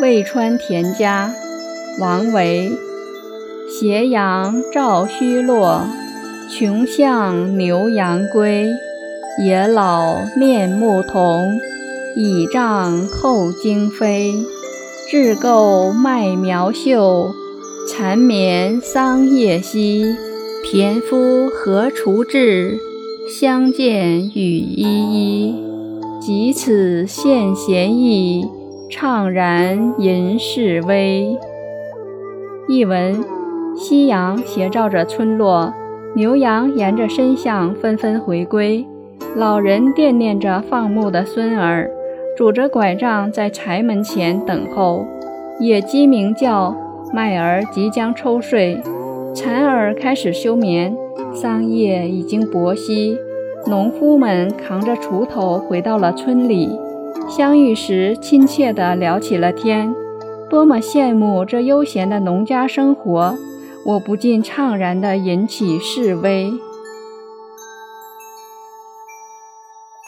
渭川田家，王维。斜阳照虚落，穷巷牛羊归。野老面目同，倚杖后惊飞。雉构麦苗秀，蚕眠桑叶稀。田夫何处至？相见雨依依。及此献贤意，怅然吟示微。译文：夕阳斜照着村落，牛羊沿着深巷纷纷回归，老人惦念着放牧的孙儿，拄着拐杖在柴门前等候。野鸡鸣叫，麦儿即将抽穗，蚕儿开始休眠，桑叶已经薄稀。农夫们扛着锄头回到了村里，相遇时亲切地聊起了天。多么羡慕这悠闲的农家生活！我不禁怅然地引起示威。